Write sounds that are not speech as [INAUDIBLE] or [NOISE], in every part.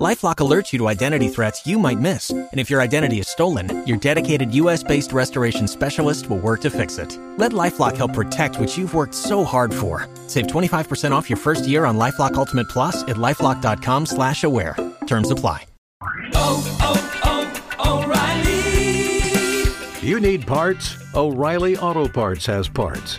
LifeLock alerts you to identity threats you might miss, and if your identity is stolen, your dedicated U.S.-based restoration specialist will work to fix it. Let LifeLock help protect what you've worked so hard for. Save 25% off your first year on LifeLock Ultimate Plus at lifeLock.com/slash-aware. Terms apply. Oh, oh, oh, O'Reilly. You need parts? O'Reilly Auto Parts has parts.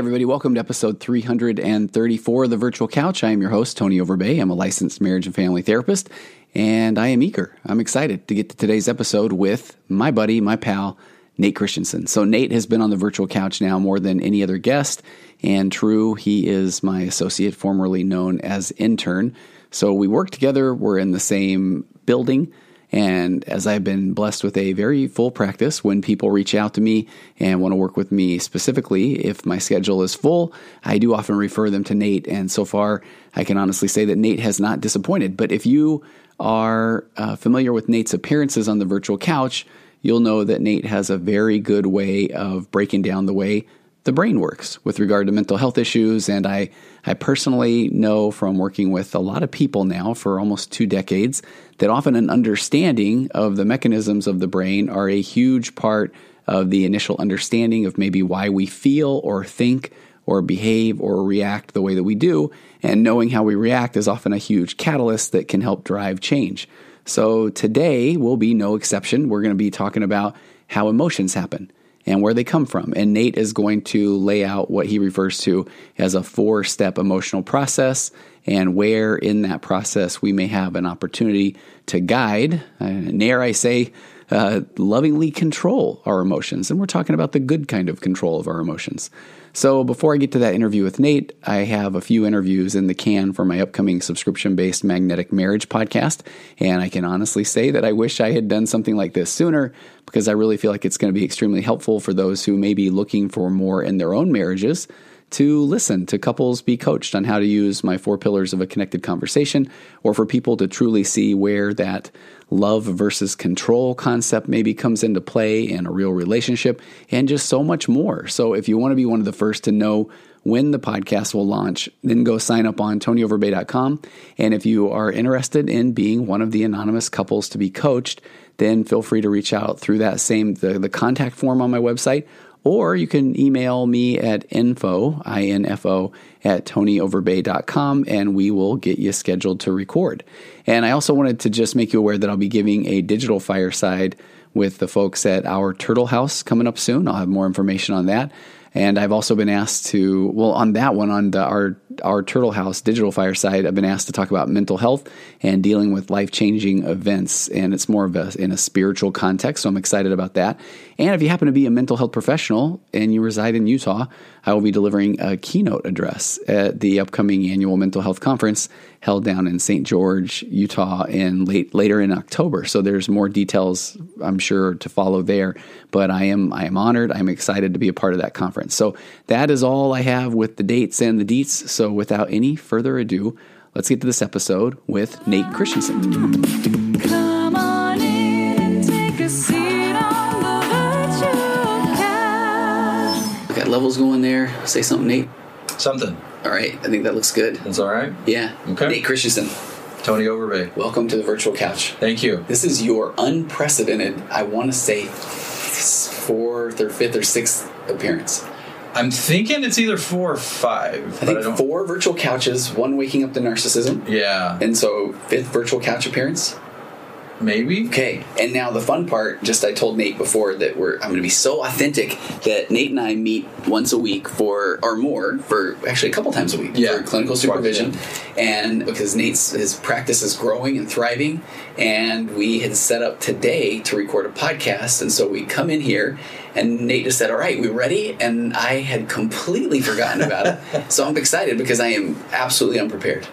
Everybody, welcome to episode 334 of The Virtual Couch. I am your host, Tony Overbay. I'm a licensed marriage and family therapist, and I am eager. I'm excited to get to today's episode with my buddy, my pal, Nate Christensen. So, Nate has been on The Virtual Couch now more than any other guest, and true, he is my associate, formerly known as intern. So, we work together, we're in the same building. And as I've been blessed with a very full practice, when people reach out to me and want to work with me specifically, if my schedule is full, I do often refer them to Nate. And so far, I can honestly say that Nate has not disappointed. But if you are uh, familiar with Nate's appearances on the virtual couch, you'll know that Nate has a very good way of breaking down the way the brain works with regard to mental health issues. And I, I personally know from working with a lot of people now for almost two decades that often an understanding of the mechanisms of the brain are a huge part of the initial understanding of maybe why we feel or think or behave or react the way that we do. And knowing how we react is often a huge catalyst that can help drive change. So today will be no exception. We're going to be talking about how emotions happen and where they come from. And Nate is going to lay out what he refers to as a four step emotional process and where in that process we may have an opportunity to guide, uh, and dare I say, uh, lovingly control our emotions. And we're talking about the good kind of control of our emotions. So, before I get to that interview with Nate, I have a few interviews in the can for my upcoming subscription based magnetic marriage podcast. And I can honestly say that I wish I had done something like this sooner because I really feel like it's going to be extremely helpful for those who may be looking for more in their own marriages to listen to couples be coached on how to use my four pillars of a connected conversation, or for people to truly see where that love versus control concept maybe comes into play in a real relationship, and just so much more. So, if you want to be one of the first to know when the podcast will launch, then go sign up on tonyoverbay.com. And if you are interested in being one of the anonymous couples to be coached, then feel free to reach out through that same the, the contact form on my website or you can email me at info, I-N-F-O, at tonyoverbay.com and we will get you scheduled to record. And I also wanted to just make you aware that I'll be giving a digital fireside with the folks at our Turtle House coming up soon. I'll have more information on that. And I've also been asked to, well, on that one, on the, our our Turtle House digital fireside, I've been asked to talk about mental health and dealing with life changing events, and it's more of a in a spiritual context. So I'm excited about that. And if you happen to be a mental health professional and you reside in Utah, I will be delivering a keynote address at the upcoming annual mental health conference held down in St. George, Utah, in late later in October. So there's more details, I'm sure, to follow there. But I am I am honored. I'm excited to be a part of that conference. So that is all I have with the dates and the deets. So without any further ado, let's get to this episode with Nate Christensen. Come on in take a seat on the virtual couch. Got levels going there. Say something, Nate. Something. All right, I think that looks good. That's all right. Yeah. Okay. Nate Christensen, Tony Overbay. welcome to the virtual couch. Thank you. This is your unprecedented, I want to say, fourth or fifth or sixth appearance. I'm thinking it's either four or five. I think four virtual couches, one waking up to narcissism, Yeah, and so fifth virtual couch appearance. Maybe. Okay, and now the fun part. Just I told Nate before that we're I'm going to be so authentic that Nate and I meet once a week for or more for actually a couple times a week Yeah. for clinical supervision, and because Nate's his practice is growing and thriving, and we had set up today to record a podcast, and so we come in here. And Nate just said, "All right, we ready?" And I had completely forgotten about it, [LAUGHS] so I'm excited because I am absolutely unprepared.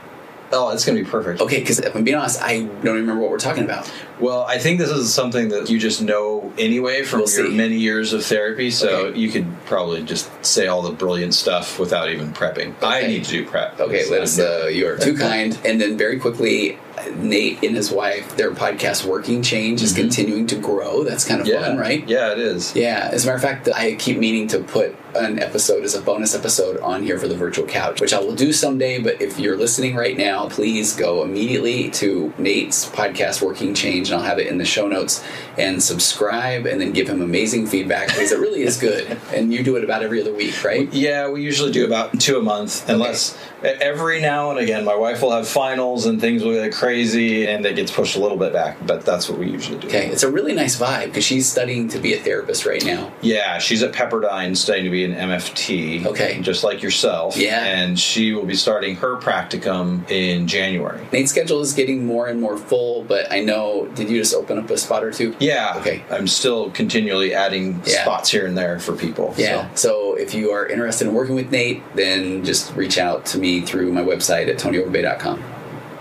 Oh, it's gonna be perfect. Okay, because if I'm being honest, I don't remember what we're talking about. Well, I think this is something that you just know anyway from We'll your see. many years of therapy. So Okay. you could probably just say all the brilliant stuff without even prepping. I need to do prep. Okay, let's. I'm- Uh, you are too kind. And then very quickly, Nate and his wife, their podcast Working Change is continuing to grow. That's kind of Mm-hmm. yeah, fun, right? Yeah, it is. Yeah. As a matter of fact, I keep meaning to put an episode as a bonus episode on here for the virtual couch, which I will do someday. But if you're listening right now, please go immediately to Nate's podcast Working Change, and I'll have it in the show notes. And subscribe, and then give him amazing feedback because it really is good. [LAUGHS] And you do it about every other week, right? Yeah, we usually do about two a month, unless e, every now and again my wife will have finals and things will get crazy and it gets pushed a little bit back. But that's what we usually do. Okay, it's a really nice vibe because she's studying to be a therapist right now. Yeah, she's at Pepperdine studying to be an MFT. Okay. Just like yourself. Yeah. And she will be starting her practicum in January. Nate's schedule is getting more and more full, but I know. Did you just open up a spot or two? Yeah. Okay. I'm still continually adding Yeah. spots here and there for people. Yeah. So. So if you are interested in working with Nate, then just reach out to me through my website at tonyoverbay.com.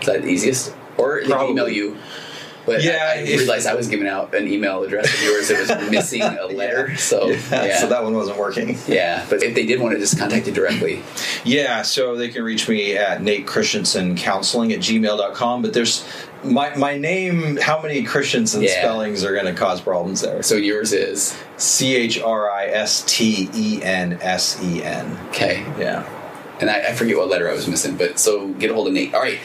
Is that the easiest? Or they can email you. But Yeah, I, I realized I was giving out an email address of yours that was [LAUGHS] missing a letter. So Yeah, yeah. So that one wasn't working. yeah. But if they did want to just contact you directly, Yeah, so they can reach me at Nate Christensen Counseling at gmail.com. But there's my my name, how many Christensen Yeah. spellings are going to cause problems there? so yours is C H R I S T E N S E N. okay. Yeah. and I, I forget what letter I was missing, but so get a hold of Nate. All right.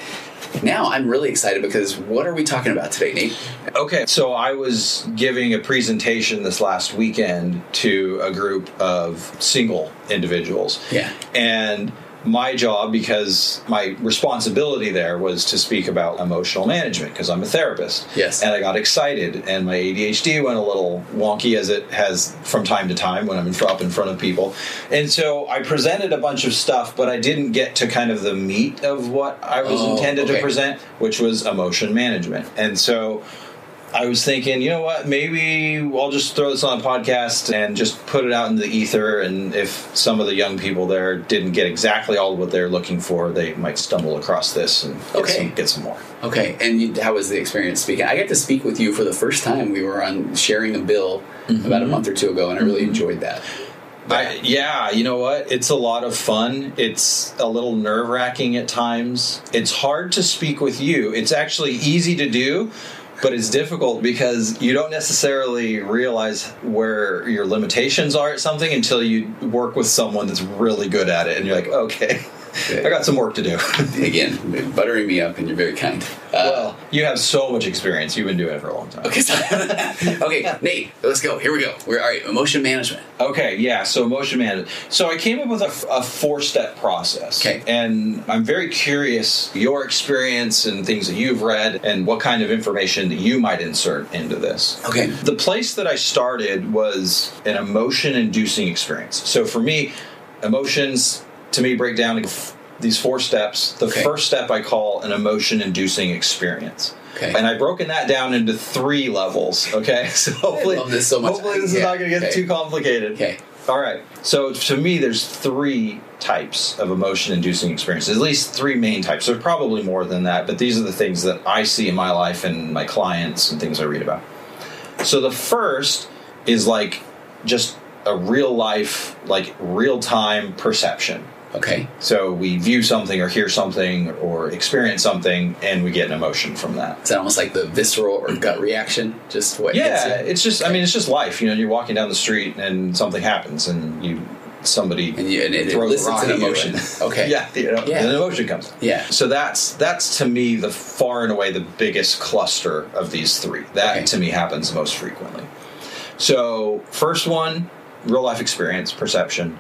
Now I'm really excited because what are we talking about today, Nate? Okay, so I was giving a presentation this last weekend to a group of single individuals. Yeah. And my job, because my responsibility there was to speak about emotional management, because I'm a therapist. Yes. And I got excited, and my ADHD went a little wonky, as it has from time to time when I'm in, up in front of people. And so I presented a bunch of stuff, but I didn't get to kind of the meat of what I was Oh, intended okay. to present, which was emotion management. And so I was thinking, you know what? Maybe I'll just throw this on a podcast and just put it out in the ether. And if some of the young people there didn't get exactly all of what they're looking for, they might stumble across this and get, Okay. some, get some more. Okay, and you, how was the experience speaking? I got to speak with you for the first time. We were on sharing a bill mm-hmm. about a month or two ago, and I really mm-hmm. enjoyed that. I, yeah, you know what? It's a lot of fun. It's a little nerve wracking at times. It's hard to speak with you. It's actually easy to do, but it's difficult because you don't necessarily realize where your limitations are at something until you work with someone that's really good at it. And you're like, okay, [LAUGHS] I got some work to do. Again, buttering me up, and you're very kind. Uh, well, you have so much experience. You've been doing it for a long time. okay, so, [LAUGHS] okay, Nate, let's go. Here we go. We're all right. Emotion management. Okay, yeah. So emotion management. So I came up with a, a four-step process. Okay. And I'm very curious your experience and things that you've read and what kind of information that you might insert into this. Okay. The place that I started was an emotion-inducing experience. So for me, emotions to me break down into f- these four steps. The Okay. first step I call an emotion-inducing experience. Okay. And I've broken that down into three levels. Okay, [LAUGHS] so hopefully, love this so much. hopefully this is not going to get okay. too complicated. Okay. All right. So to me, there's three types of emotion-inducing experiences. At least three main types. There's probably more than that, but these are the things that I see in my life and my clients and things I read about. So the first is like just a real life, like real time perception. Okay. So we view something or hear something or experience something, and we get an emotion from that. Is that almost like the visceral or gut reaction? Just what? Yeah, it's just. I mean, it's just life. You know, you're walking down the street and something happens, and you somebody And you- and it throws a rock an emotion. and- [LAUGHS] Okay. yeah, you know, Yeah. an emotion comes. Yeah. So that's that's to me the far and away the biggest cluster of these three. That Okay. to me happens most frequently. So first one, real life experience, perception.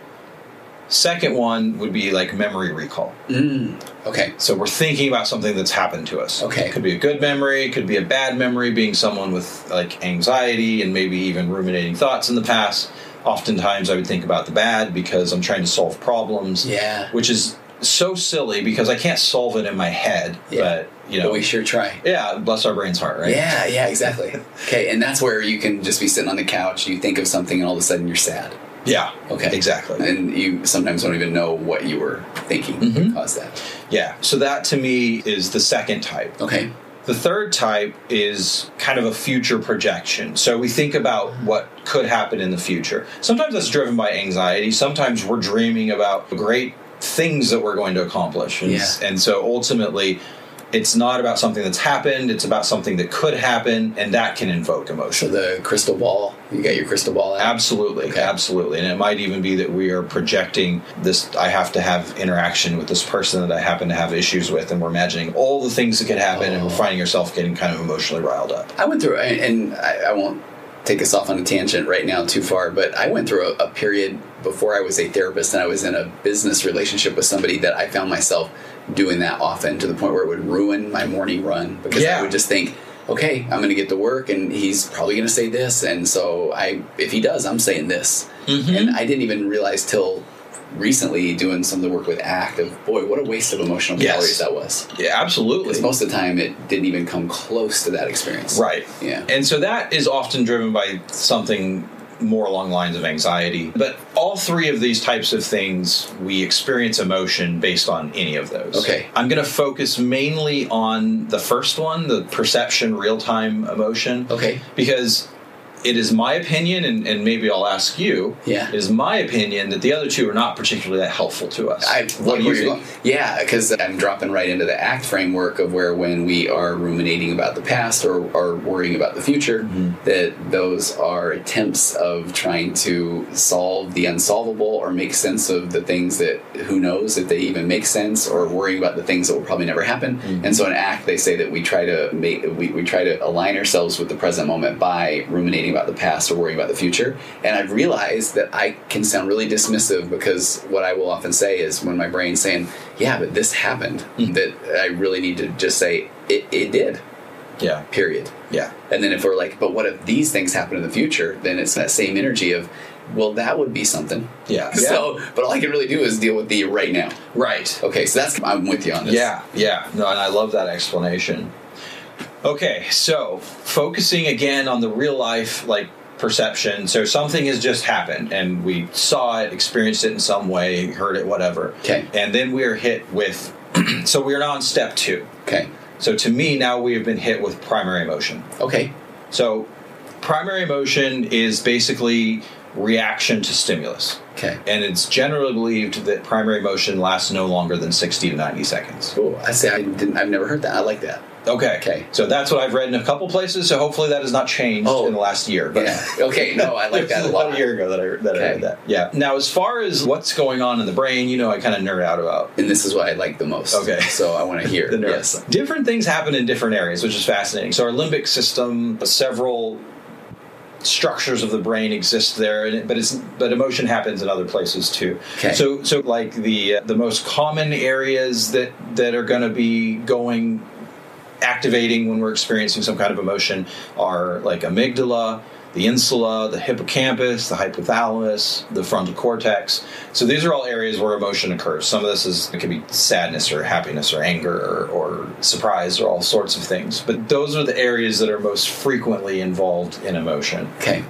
Second one would be like memory recall. Mm. Okay. So we're thinking about something that's happened to us. Okay. It Could be a good memory, it could be a bad memory, being someone with like anxiety and maybe even ruminating thoughts in the past. Oftentimes I would think about the bad because I'm trying to solve problems. Yeah. Which is so silly because I can't solve it in my head. Yeah. But you know But we sure try. Yeah, bless our brain's heart, right? Yeah, yeah, exactly. [LAUGHS] okay, and that's where you can just be sitting on the couch, you think of something, and all of a sudden you're sad. Yeah. Okay. Exactly. And you sometimes don't even know what you were thinking Mm-hmm. that caused that. yeah. So that to me is the second type. Okay. The third type is kind of a future projection. So we think about what could happen in the future. Sometimes that's driven by anxiety. Sometimes we're dreaming about great things that we're going to accomplish. And, Yeah. and so ultimately, it's not about something that's happened, it's about something that could happen, and that can invoke So emotion. the crystal ball, you got your crystal ball out? Absolutely, Okay. absolutely. And it might even be that we are projecting this. I have to have interaction with this person that I happen to have issues with, and we're imagining all the things that could happen, and we're oh. finding yourself getting kind of emotionally riled up. I went through, and and I, I won't take us off on a tangent right now too far, but I went through a, a period before I was a therapist and I was in a business relationship with somebody that I found myself doing that often to the point where it would ruin my morning run because Yeah. I would just think, okay, I'm going to get to work and he's probably going to say this, and so I, if he does, I'm saying this, mm-hmm. and I didn't even realize till recently doing some of the work with ACT of boy, what a waste of emotional Yes. calories that was. Yeah, absolutely. Because most of the time it didn't even come close to that experience. Right. Yeah. And so that is often driven by something more along the lines of anxiety. But all three of these types of things, we experience emotion based on any of those. Okay. I'm going to focus mainly on the first one, the perception real time emotion. Okay. Because it is my opinion, and, and maybe I'll ask you. Yeah. It is my opinion that the other two are not particularly that helpful to us. I what do you think? going. Yeah, because I'm dropping right into the ACT framework of where when we are ruminating about the past or, are worrying about the future, Mm-hmm. that those are attempts of trying to solve the unsolvable or make sense of the things that who knows if they even make sense or worrying about the things that will probably never happen. Mm-hmm. And so in ACT, they say that we try to make we, we try to align ourselves with the present moment by ruminating about the past or worrying about the future. And I've realized that I can sound really dismissive because what I will often say is when my brain's saying, "Yeah, but this happened," hmm. that I really need to just say, "It, it did." Yeah. Period. Yeah. And then if we're like, "But what if these things happen in the future?" Then it's that same energy of, "Well, that would be something." Yeah. [LAUGHS] So, but all I can really do is deal with the right now. Right. Okay, so that's I'm with you on this. Yeah, yeah. No, and I love that explanation. Okay, so focusing again on the real life, like perception. So something has just happened, and we saw it, experienced it in some way, heard it, whatever. Okay. And then we are hit with. [CLEARS THROAT] so we are now on step two. Okay. So to me, now we have been hit with primary emotion. Okay. So primary emotion is basically reaction to stimulus. Okay. And it's generally believed that primary emotion lasts no longer than 60 to 90 seconds. Cool. I say I didn't. I've never heard that. I like that. Okay. Okay. So that's what I've read in a couple places. So hopefully that has not changed Oh. in the last year. But Yeah. Okay. No, I like that a [LAUGHS] lot. About a year ago that I that I read that. Yeah. Now, as far as what's going on in the brain, you know, I kind of nerd out about And this is what I like the most. Okay. [LAUGHS] So I want to hear. [LAUGHS] the nerve. Yes. Different things happen in different areas, which is fascinating. So our limbic system, several structures of the brain exist there, but it's but emotion happens in other places too. Okay. So so like the uh, the most common areas that that are going to be going activating when we're experiencing some kind of emotion are like amygdala, the insula, the hippocampus, the hypothalamus, the frontal cortex. So these are all areas where emotion occurs. Some of this is it could be sadness or happiness or anger or, or surprise or all sorts of things. But those are the areas that are most frequently involved in emotion. Okay.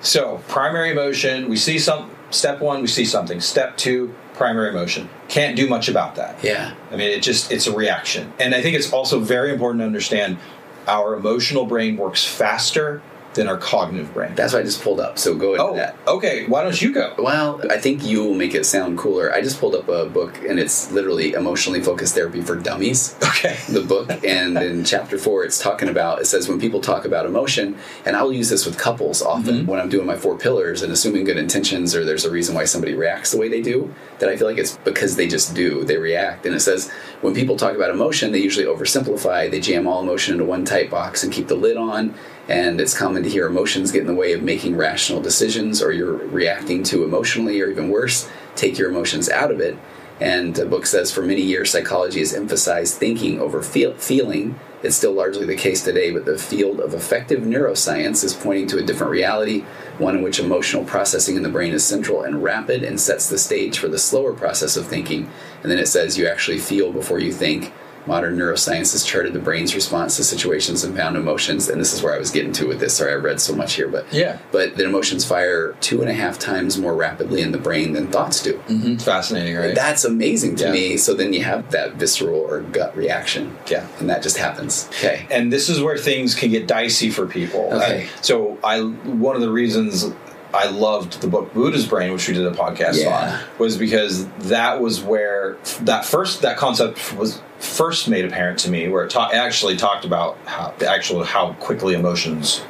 So, primary emotion, we see some step 1, we see something. Step 2, primary emotion. Can't do much about that. Yeah. I mean, it just it's a reaction. And I think it's also very important to understand our emotional brain works faster than our cognitive brain. That's what I just pulled up. So go into oh, that. okay. Why don't you go? Well, I think you will make it sound cooler. I just pulled up a book, and it's literally emotionally focused therapy for dummies. [LAUGHS] Okay. the book and in chapter four it's talking about it says when people talk about emotion and i'll use this with couples often mm-hmm. when i'm doing my four pillars and assuming good intentions or there's a reason why somebody reacts the way they do that i feel like it's because they just do they react and it says when people talk about emotion they usually oversimplify they jam all emotion into one tight box and keep the lid on and it's common to hear emotions get in the way of making rational decisions or you're reacting too emotionally or even worse take your emotions out of it. And the book says for many years, psychology has emphasized thinking over feel, feeling. It's still largely the case today, but the field of affective neuroscience is pointing to a different reality, one in which emotional processing in the brain is central and rapid and sets the stage for the slower process of thinking. And then it says you actually feel before you think. Modern neuroscience has charted the brain's response to situations and found emotions, and this is where I was getting to with this. Sorry, I read so much here, but Yeah. but that emotions fire two and a half times more rapidly in the brain than thoughts do. It's fascinating, right? That's amazing to Yeah. me. So then you have that visceral or gut reaction. Yeah. And that just happens. Okay. and this is where things can get dicey for people. Okay. Uh, so I one of the reasons I loved the book Buddha's Brain, which we did a podcast Yeah. on, was because that was where that first that concept was first made apparent to me, where it ta- actually talked about how the actual how quickly emotions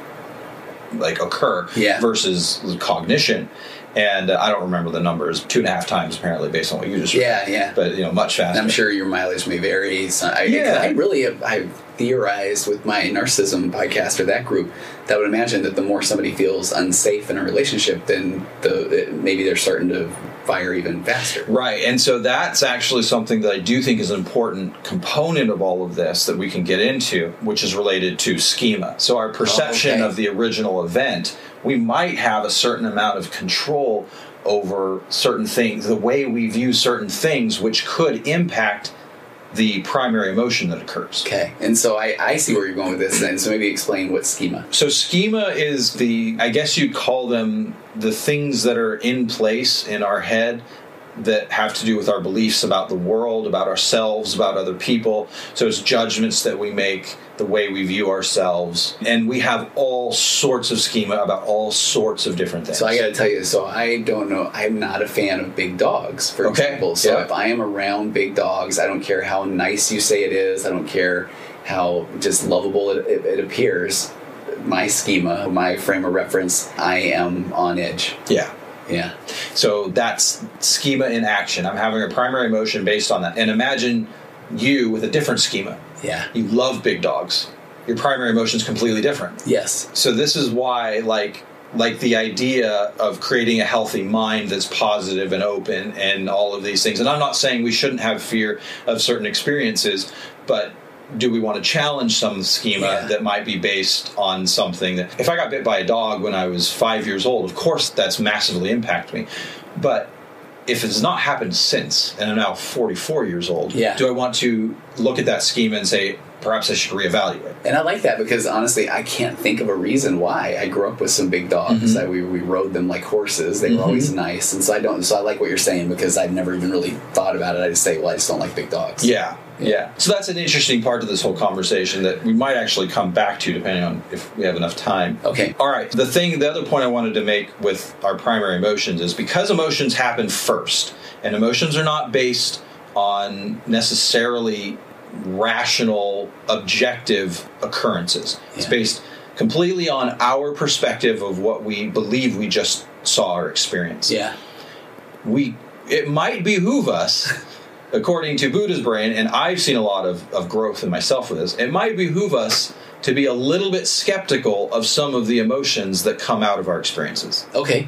like occur Yeah. versus cognition. And uh, I don't remember the numbers, two and a half times apparently, based on what you just read. Yeah, yeah. But you know, much faster. I'm sure your mileage may vary. So I, Yeah. I really have I've theorized with my narcissism podcast or that group that would imagine that the more somebody feels unsafe in a relationship, then the maybe they're starting to fire even faster. Right. And so that's actually something that I do think is an important component of all of this that we can get into, which is related to schema. So our perception oh, okay. of the original event, we might have a certain amount of control over certain things, the way we view certain things, which could impact the primary emotion that occurs. Okay. And so I, I see where you're going with this then. So maybe explain what schema. So schema is the I guess you'd call them the things that are in place in our head that have to do with our beliefs about the world, about ourselves, about other people. So it's judgments that we make, the way we view ourselves, and we have all sorts of schema about all sorts of different things. So I got to tell you, so I don't know. I'm not a fan of big dogs, for Okay, example. So yeah. if I am around big dogs, I don't care how nice you say it is. I don't care how just lovable it, it, it appears. My schema, my frame of reference, I am on edge. yeah. Yeah. So that's schema in action. I'm having a primary emotion based on that. And imagine you with a different schema. Yeah. You love big dogs. Your primary emotion is completely different. Yes. So this is why like like the idea of creating a healthy mind that's positive and open and all of these things. And I'm not saying we shouldn't have fear of certain experiences, but do we want to challenge some schema Yeah. that might be based on something that if I got bit by a dog when I was 5 years old, of course that's massively impacted me. But if it's not happened since and I'm now 44 years old, Yeah. do I want to look at that schema and say perhaps I should reevaluate? And I like that because honestly, I can't think of a reason why. I grew up with some big dogs. Mm-hmm. I, we, we rode them like horses. They were always nice, and so I don't. So I like what you're saying because I've never even really thought about it. I just say, well, I just don't like big dogs. Yeah, yeah. So that's an interesting part of this whole conversation that we might actually come back to depending on if we have enough time. Okay. All right. The thing, the other point I wanted to make with our primary emotions is because emotions happen first, and emotions are not based on necessarily rational, objective occurrences. It's based completely on our perspective of what we believe we just saw or experienced Yeah. we it might behoove us [LAUGHS] according to buddha's brain and i've seen a lot of, of growth in myself with this it might behoove us to be a little bit skeptical of some of the emotions that come out of our experiences Okay.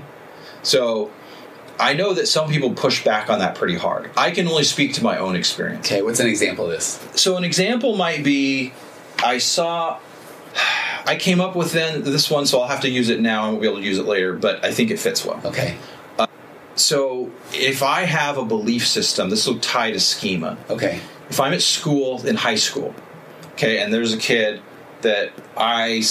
so i know that some people push back on that pretty hard i can only speak to my own experience Okay. What's an example of this? so an example might be I saw I came up with then this one, so I'll have to use it now. I won't be able to use it later, but I think it fits well. Okay. So if I have a belief system, this will tie to schema. Okay. If I'm at school in high school, okay, and there's a kid that I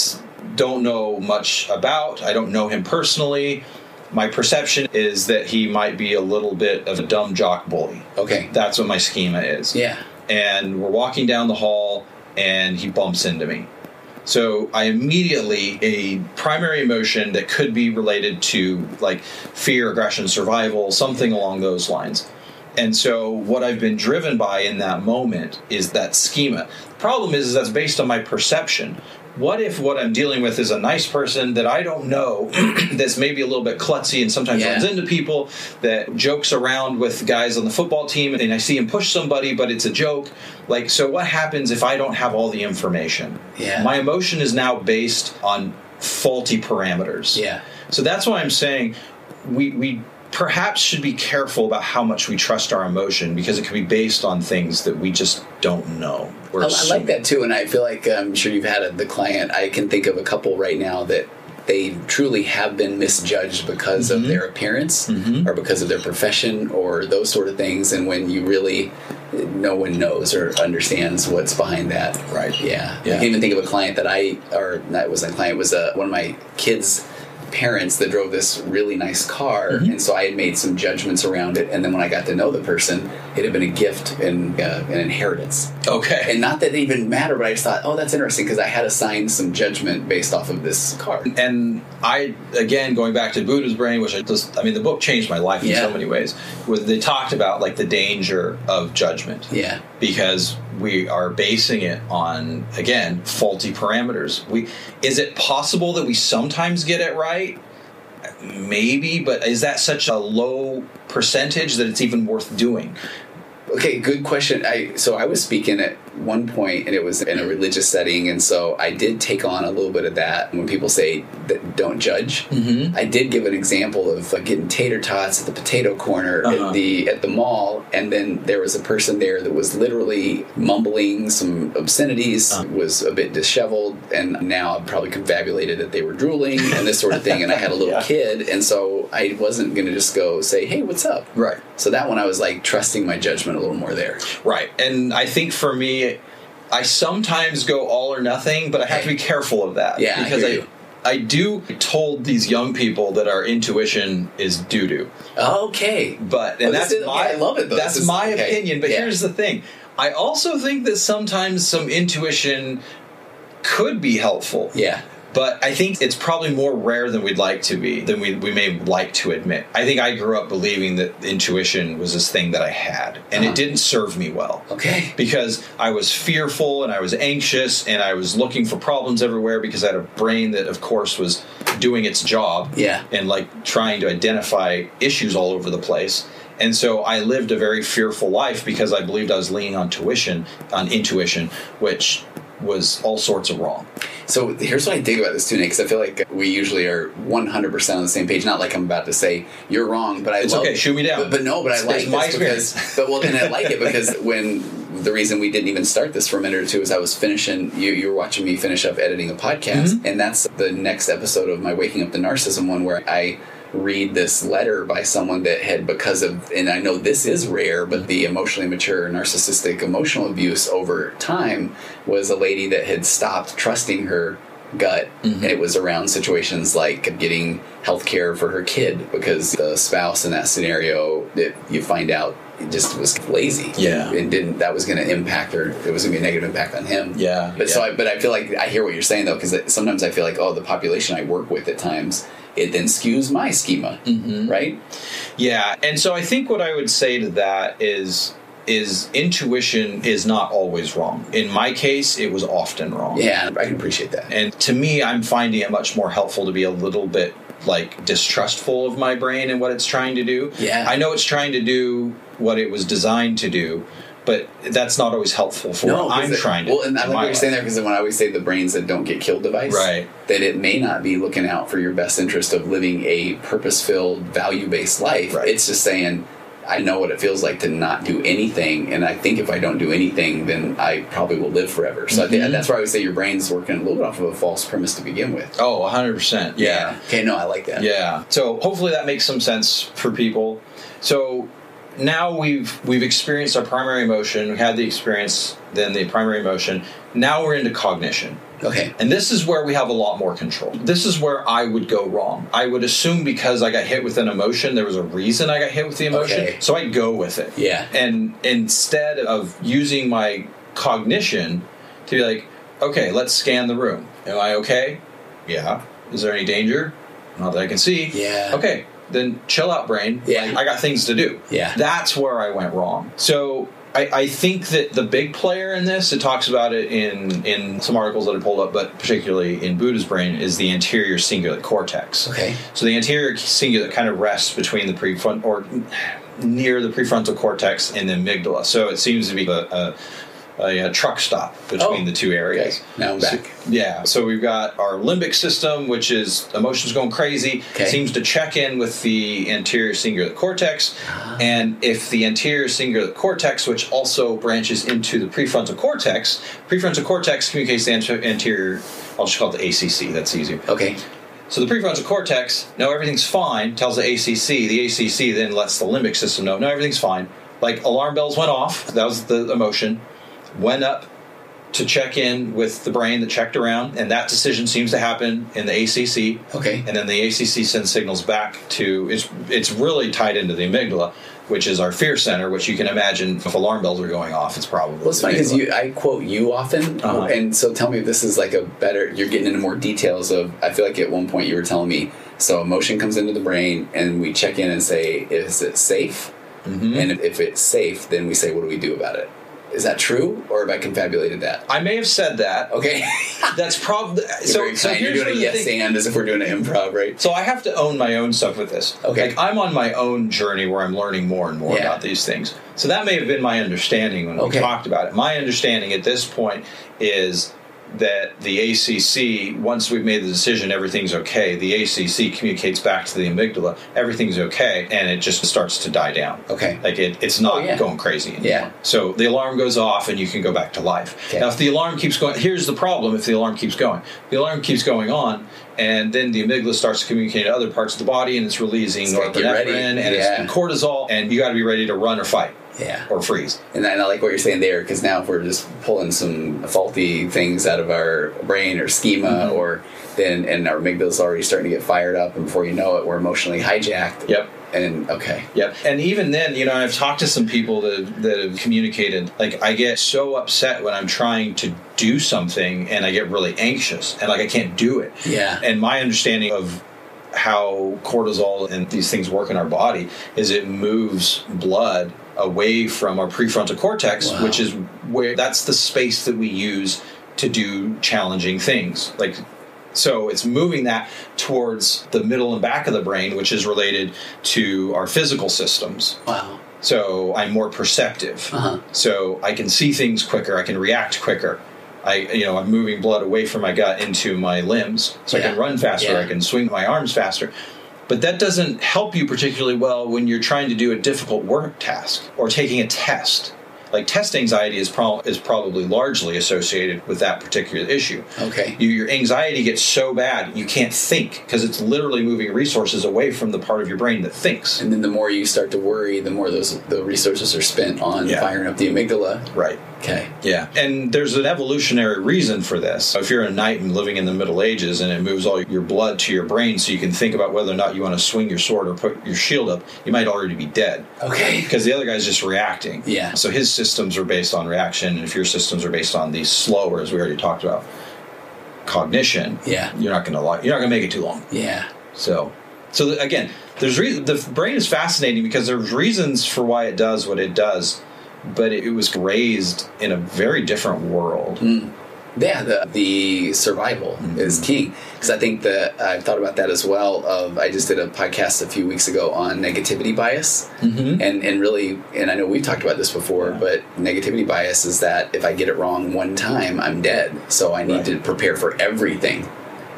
don't know much about, I don't know him personally. My perception is that he might be a little bit of a dumb jock bully. Okay. That's what my schema is Yeah. and we're walking down the hall and he bumps into me. So I immediately a primary emotion that could be related to like fear, aggression, survival, something along those lines. And so what I've been driven by in that moment is that schema. The problem is, is that's based on my perception. What if what I'm dealing with is a nice person that I don't know, [CLEARS THROAT] that's maybe a little bit klutzy and sometimes Yeah. runs into people, that jokes around with guys on the football team, and I see him push somebody, but it's a joke. Like, so what happens if I don't have all the information? Yeah. My emotion is now based on faulty parameters. Yeah. So that's why I'm saying we we perhaps should be careful about how much we trust our emotion because it can be based on things that we just don't know. I, I like that too, and I feel like I'm sure you've had a, the client. I can think of a couple right now that they truly have been misjudged because Mm-hmm. of their appearance or because of their profession or those sort of things. And when you really, no one knows or understands what's behind that. Right. Yeah. Yeah. I can even think of a client that I, or that was a client, was uh, one of my kids' parents that drove this really nice car Mm-hmm. and so i had made some judgments around it and then when i got to know the person it had been a gift and uh, an inheritance Okay. and not that it even mattered, but I just thought, oh, that's interesting because I had assigned some judgment based off of this car and I again going back to Buddha's brain, which I just I mean the book changed my life in Yeah. so many ways. Was they talked about like the danger of judgment. Yeah. Because we are basing it on again faulty parameters. We is it possible that we sometimes get it right? Maybe, but is that such a low percentage that it's even worth doing? Okay, good question. I so I was speaking at one point, and it was in a religious setting, and so I did take on a little bit of that. When people say that don't judge, mm-hmm. I did give an example of uh, getting tater tots at the potato corner Uh-huh. at the at the mall, and then there was a person there that was literally mumbling some obscenities, Uh-huh. was a bit disheveled, and now I've probably confabulated that they were drooling and this sort of thing. And I had a little [LAUGHS] Yeah. kid, and so I wasn't going to just go say, "Hey, what's up?" Right. So that one I was like trusting my judgment a little more there. Right. And I think for me, I sometimes go all or nothing, but I have to be careful of that. Yeah, I Because I, you. I do told these young people that our intuition is doo doo. Okay. But and this that's is- okay, my I love it, though. That's is- my okay. opinion. But Yeah. here's the thing. I also think that sometimes some intuition could be helpful. Yeah. But I think it's probably more rare than we'd like to be, than we, we may like to admit. I think I grew up believing that intuition was this thing that I had, and Uh-huh. it didn't serve me well. Okay. Because I was fearful and I was anxious and I was looking for problems everywhere because I had a brain that, of course, was doing its job Yeah. and like trying to identify issues all over the place. And so I lived a very fearful life because I believed I was leaning on tuition, on intuition, which was all sorts of wrong. So here's what I think about this too, Nick, because I feel like we usually are 100% on the same page. Not like I'm about to say you're wrong, but I It's love okay, shoot me down. But, but no, but I like it's my this because, experience. [LAUGHS] but well, then I like it because [LAUGHS] when the reason we didn't even start this for a minute or two is I was finishing, you, you were watching me finish up editing a podcast, Mm-hmm. and that's the next episode of my Waking Up to Narcissism one where I read this letter by someone that had because of and I know this is rare but the emotionally mature narcissistic emotional abuse over time was a lady that had stopped trusting her gut. Mm-hmm. And it was around situations like getting health care for her kid because the spouse in that scenario that you find out just was lazy Yeah. and didn't that was going to impact her it was going to be a negative impact on him Yeah, but so. I, but I feel like I hear what you're saying though because sometimes I feel like oh the population I work with at times it then skews my schema Mm-hmm. right Yeah, and so I think what I would say to that is is intuition is not always wrong. In my case, it was often wrong. yeah I can appreciate that And to me, I'm finding it much more helpful to be a little bit like distrustful of my brain and what it's trying to do. Yeah. I know it's trying to do what it was designed to do, but that's not always helpful for what 'cause I'm it- trying to well and I like you're saying there because when I always say the brains that don't get killed device Right. that it may not be looking out for your best interest of living a purpose filled value based life Right. it's just saying I know what it feels like to not do anything, and I think if I don't do anything, then I probably will live forever. So Mm-hmm. think that's why I would say your brain's working a little bit off of a false premise to begin with. Oh, 100%. yeah. Okay, no, I like that. Yeah. So hopefully that makes some sense for people. So now we've we've experienced our primary emotion, we had the experience, then the primary emotion. Now we're into cognition. Okay. And this is where we have a lot more control. This is where I would go wrong. I would assume because I got hit with an emotion, there was a reason I got hit with the emotion. Okay. So I'd go with it. Yeah. And instead of using my cognition to be like, okay, let's scan the room. Am I okay? Yeah. Is there any danger? Not that I can see. Yeah. Okay. Then chill out, brain. Yeah. Like, I got things to do. Yeah. That's where I went wrong. So I, I think that the big player in this, it talks about it in in some articles that I pulled up, but particularly in Buddha's brain, is the anterior cingulate cortex. Okay. So the anterior cingulate kind of rests between the prefront or near the prefrontal cortex and the amygdala. So it seems to be a, a a, uh truck stop between Oh, the two areas. okay. Now I'm So- back. yeah, so we've got our limbic system, which is emotions going crazy, Okay. seems to check in with the anterior cingulate cortex, Ah. and if the anterior cingulate cortex, which also branches into the prefrontal cortex, prefrontal cortex communicates the ante- anterior. I'll just call it the ACC. That's easier. Okay. So the prefrontal cortex, no, everything's fine, tells the ACC. The ACC then lets the limbic system know, no, everything's fine. Like alarm bells went off. That was the emotion. Went up to check in with the brain that checked around, and that decision seems to happen in the ACC. Okay. And then the ACC sends signals back to it's it's really tied into the amygdala, which is our fear center. Which you can imagine if alarm bells are going off, it's probably Well, it's funny because you, I quote you often, Uh-huh. and so tell me if this is like a better. You're getting into more details of. I feel like at one point you were telling me. So emotion comes into the brain, and we check in and say, "Is it safe?" Mm-hmm. And if, if it's safe, then we say, "What do we do about it?" Is that true, or have I confabulated that? I may have said that. Okay. [LAUGHS] That's probably so. So kind. You're here's doing a yes thing- and as if we're doing an improv, right? So I have to own my own stuff with this. Okay. Like I'm on my own journey where I'm learning more and more Yeah. about these things. So that may have been my understanding when Okay. we talked about it. My understanding at this point is that the ACC, once we've made the decision, everything's okay. The ACC communicates back to the amygdala, everything's okay, and it just starts to die down. Okay. Like it, it's not Oh, yeah. going crazy anymore. Yeah. So the alarm goes off and you can go back to life. Okay. Now, if the alarm keeps going, here's the problem if the alarm keeps going. The alarm keeps going on, and then the amygdala starts to communicate to other parts of the body and it's releasing It's norepinephrine and, Yeah. it's, cortisol, and you got to be ready to run or fight Yeah. or freeze. And I like what you're saying there because now if we're just pulling some faulty things out of our brain or schema, Mm-hmm. or then and our amygdala's already starting to get fired up, and before you know it, we're emotionally hijacked. Yep. And okay. Yep. And even then, you know, I've talked to some people that, that have communicated. Like, I get so upset when I'm trying to do something and I get really anxious and like I can't do it. Yeah. And my understanding of how cortisol and these things work in our body is it moves blood away from our prefrontal cortex, Wow. which is where that's the space that we use to do challenging things. Like so it's moving that towards the middle and back of the brain, which is related to our physical systems. Wow. So I'm more perceptive. Uh-huh. So I can see things quicker. I can react quicker. I, you know, I'm moving blood away from my gut into my limbs, so I can run faster. Yeah. I can swing my arms faster. But that doesn't help you particularly well when you're trying to do a difficult work task or taking a test. Like test anxiety is, pro- is probably largely associated with that particular issue. Okay. You, your anxiety gets so bad you can't think because it's literally moving resources away from the part of your brain that thinks. And then the more you start to worry, the more those the resources are spent on Yeah. firing up the amygdala. Right. Okay. Yeah. And there's an evolutionary reason for this. If you're a knight and living in the Middle Ages and it moves all your blood to your brain so you can think about whether or not you want to swing your sword or put your shield up, you might already be dead. Okay. [LAUGHS] Because the other guy's just reacting. Yeah. So his systems are based on reaction, and if your systems are based on these slower, as we already talked about, cognition, Yeah. you're not going to you're not going to make it too long. Yeah. So, so again, there's re- the brain is fascinating because there's reasons for why it does what it does, but it, it was raised in a very different world. Yeah, the, the survival is key because I think that I've thought about that as well. Of I just did a podcast a few weeks ago on negativity bias, mm-hmm. and and really, and I know we've talked about this before, but negativity bias is that if I get it wrong one time, I'm dead. So I need Right. to prepare for everything.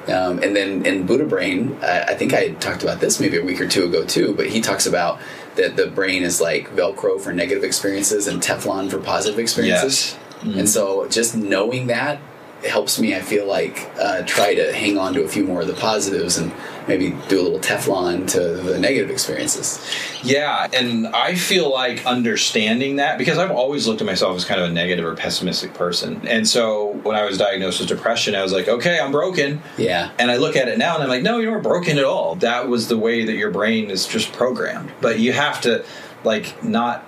Um, and then in Buddha Brain, I, I think I talked about this maybe a week or two ago too, but he talks about that the brain is like Velcro for negative experiences and Teflon for positive experiences. Yes. And so just knowing that helps me, I feel like, uh, try to hang on to a few more of the positives and maybe do a little Teflon to the negative experiences. Yeah, and I feel like understanding that because I've always looked at myself as kind of a negative or pessimistic person. And so when I was diagnosed with depression, I was like, okay, I'm broken. Yeah. And I look at it now and I'm like, no, you weren't broken at all. That was the way that your brain is just programmed. But you have to, like, not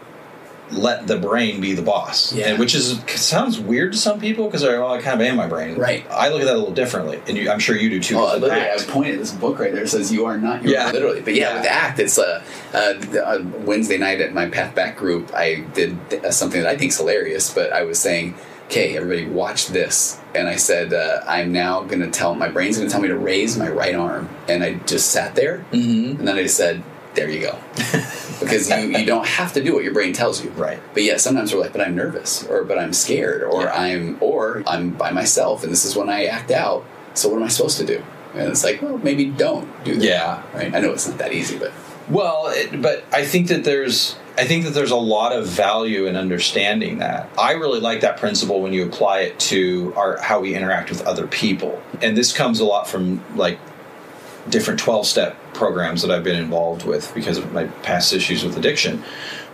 let the brain be the boss. Yeah. And which is sounds weird to some people because they're, well, I kind of am my brain. Right. I look at that a little differently. And you, I'm sure you do too. With literally, I ACT. pointed this book right there. It says "You are not." You Yeah. are literally. But yeah, Yeah. with ACT, it's a uh, uh, Wednesday night at my Path Back group. I did uh, something that I think is hilarious. But I was saying, "Okay, everybody, watch this." And I said, uh, "I'm now going to tell my brain's going to tell me to raise my right arm." And I just sat there, Mm-hmm. and then I said, "There you go." [LAUGHS] because you, you don't have to do what your brain tells you. Right. But yet sometimes we're like, but I'm nervous, or but I'm scared, or Yeah. I'm or I'm by myself, and this is when I act out. So what am I supposed to do? And it's like, well, maybe don't do that. Yeah. Right. I know it's not that easy, but Well, it, but I think that there's I think that there's a lot of value in understanding that. I really like that principle when you apply it to our how we interact with other people. And this comes a lot from like different 12 step programs that I've been involved with because of my past issues with addiction,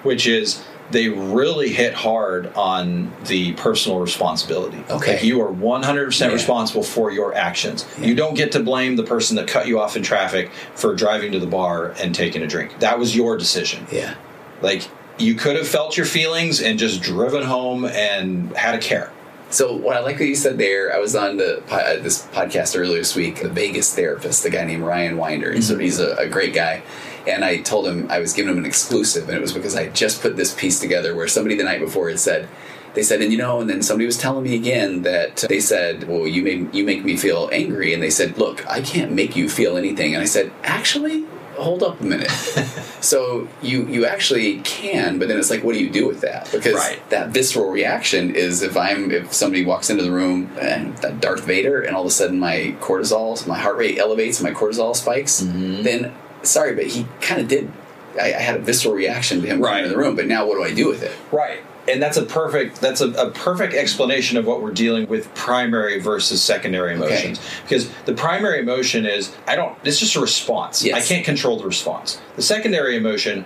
which is they really hit hard on the personal responsibility. Okay. Like you are 100% Yeah. responsible for your actions. You don't get to blame the person that cut you off in traffic for driving to the bar and taking a drink. That was your decision. yeah. Like you could have felt your feelings and just driven home and had a care. So what I like that you said there, I was on the uh, this podcast earlier this week, the Vegas therapist, the guy named Ryan Winder. And So he's a, a great guy. And I told him I was giving him an exclusive, and it was because I just put this piece together where somebody the night before had said, they said, and you know, and then somebody was telling me again that they said, well, you make you make me feel angry, and they said, look, I can't make you feel anything, and I said, actually, hold up a minute. [LAUGHS] so you you actually can, but then it's like, what do you do with that? Because Right. that visceral reaction is if I'm if somebody walks into the room and that Darth Vader and all of a sudden my cortisol my heart rate elevates my cortisol spikes Mm-hmm. then sorry but he kind of did I, I had a visceral reaction to him Right. coming into the room but now what do I do with it Right. And that's a perfect that's a, a perfect explanation of what we're dealing with primary versus secondary emotions. Because the primary emotion is I don't it's just a response. Yes. I can't control the response. The secondary emotion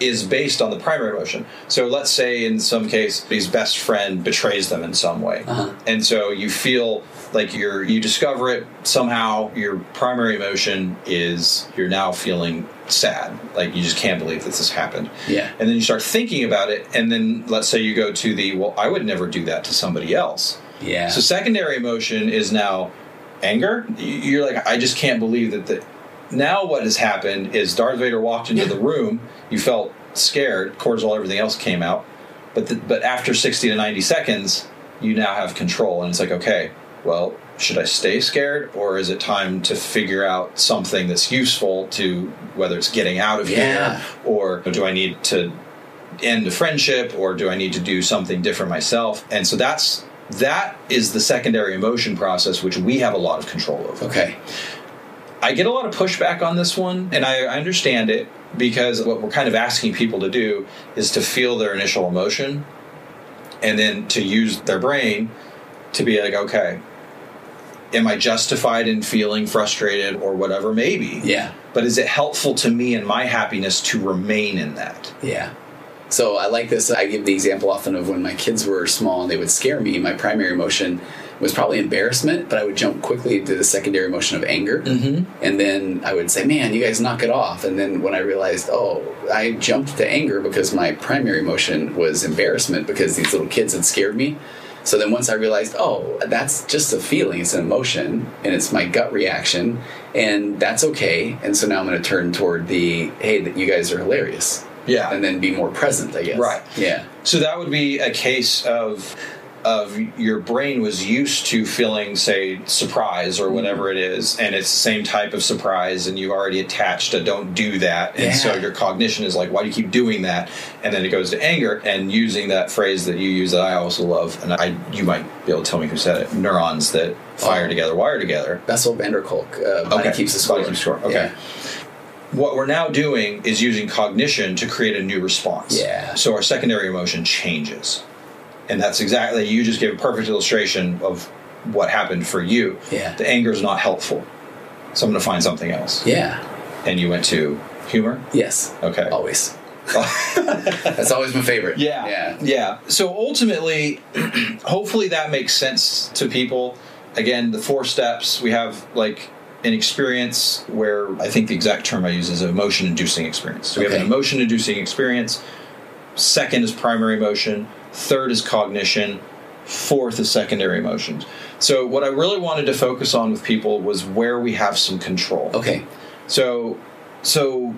is based on the primary emotion. So let's say in some case his best friend betrays them in some way. Uh-huh. And so you feel like you're you discover it somehow your primary emotion is you're now feeling sad. Like you just can't believe that this happened. Yeah. And then you start thinking about it and then let's say you go to the well I would never do that to somebody else. yeah So secondary emotion is now anger. You're like, I just can't believe that. The, now what has happened is Darth Vader walked into the room. You felt scared. Cortisol, everything else came out. But the, but after sixty to ninety seconds, you now have control, and it's like, okay, well, should I stay scared, or is it time to figure out something that's useful to whether it's getting out of Yeah. here, or do I need to end a friendship or do I need to do something different myself? And so that's that is the secondary emotion process which we have a lot of control over. okay I get a lot of pushback on this one and I, I understand it because what we're kind of asking people to do is to feel their initial emotion and then to use their brain to be like, okay, am I justified in feeling frustrated or whatever? Maybe. yeah But is it helpful to me and my happiness to remain in that? Yeah. So I like this. I give the example often of when my kids were small and they would scare me. My primary emotion was probably embarrassment, but I would jump quickly to the secondary emotion of anger. Mm-hmm. And then I would say, man, you guys knock it off. And then when I realized, oh, I jumped to anger because my primary emotion was embarrassment because these little kids had scared me. So then once I realized, oh, that's just a feeling, it's an emotion, and it's my gut reaction, and that's okay. And so now I'm going to turn toward the, hey, that you guys are hilarious Yeah. and then be more present, I guess. Right. Yeah. So that would be a case of of your brain was used to feeling, say, surprise or whatever it is, and it's the same type of surprise, and you've already attached a "don't do that," and so your cognition is like, "Why do you keep doing that?" And then it goes to anger, and using that phrase that you use that I also love, and I you might be able to tell me who said it: neurons that fire Oh. together, wire together. Bessel van der Kolk. Uh, body Okay. keeps the score. Body keeps score. Okay. Yeah. What we're now doing is using cognition to create a new response. Yeah. So our secondary emotion changes. And that's exactly, you just gave a perfect illustration of what happened for you. Yeah. The anger is not helpful. So I'm going to find something else. Yeah. And you went to humor? Yes. Okay. Always. [LAUGHS] That's always my favorite. Yeah. Yeah. Yeah. So ultimately, [CLEARS THROAT] hopefully that makes sense to people. Again, the four steps we have like an experience where I think the exact term I use is emotion inducing experience. So we have an emotion inducing experience. Second is primary emotion. Third is cognition. Fourth is secondary emotions. So what I really wanted to focus on with people was where we have some control. Okay. So, so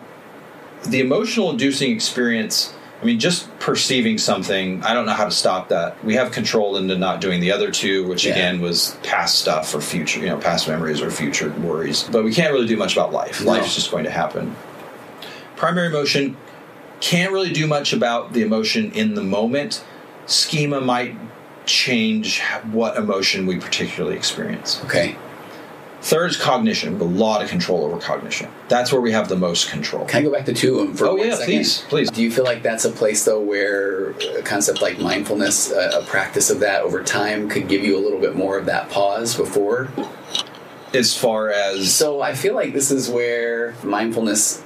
the emotional inducing experience. I mean, just perceiving something. I don't know how to stop that. We have control into not doing the other two, which Yeah. again was past stuff or future, you know, past memories or future worries. But we can't really do much about life. No. Life's just going to happen. Primary emotion can't really do much about the emotion in the moment. Schema might change what emotion we particularly experience. Okay. Third is cognition. We have a lot of control over cognition. That's where we have the most control. Can I go back to two of them for Oh, one yeah, second? please, please. Do you feel like that's a place though where a concept like mindfulness, a, a practice of that over time, could give you a little bit more of that pause before? As far as So I feel like this is where mindfulness.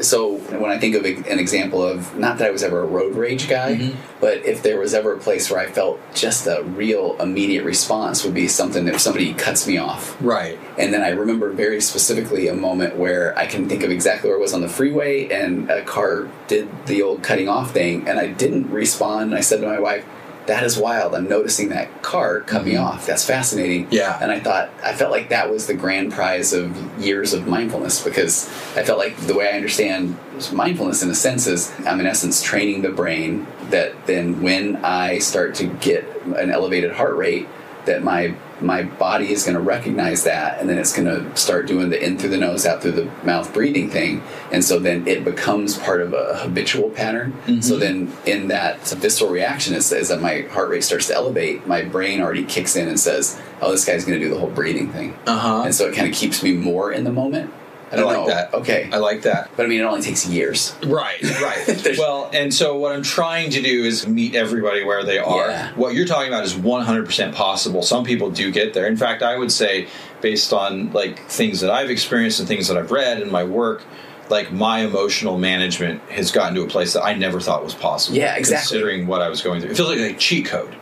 So when I think of an example of not that I was ever a road rage guy, Mm-hmm. but if there was ever a place where I felt just a real immediate response would be something that if somebody cuts me off, right, And then I remember very specifically a moment where I can think of exactly where I was on the freeway and a car did the old cutting off thing and I didn't respond. And I said to my wife, that is wild. I'm noticing that car cut me off. That's fascinating. Mm-hmm. Yeah. And I thought, I felt like that was the grand prize of years of mindfulness because I felt like the way I understand mindfulness in a sense is I'm in essence training the brain that then when I start to get an elevated heart rate, that my my body is going to recognize that and then it's going to start doing the in through the nose out through the mouth breathing thing. And so then it becomes part of a habitual pattern. So then in that visceral reaction is, is that my heart rate starts to elevate. My brain already kicks in and says oh this guy's going to do the whole breathing thing. Uh-huh. and so it kind of keeps me more in the moment i don't I like that. okay I like that. but i mean it only takes years Right, right. [LAUGHS] Well, and so what I'm trying to do is meet everybody where they are. Yeah. What you're talking about is 100% possible. Some people do get there. In fact, I would say, based on like things that I've experienced and things that I've read in my work, like my emotional management has gotten to a place that I never thought was possible. Yeah, exactly. Considering what I was going through, it feels like a cheat code.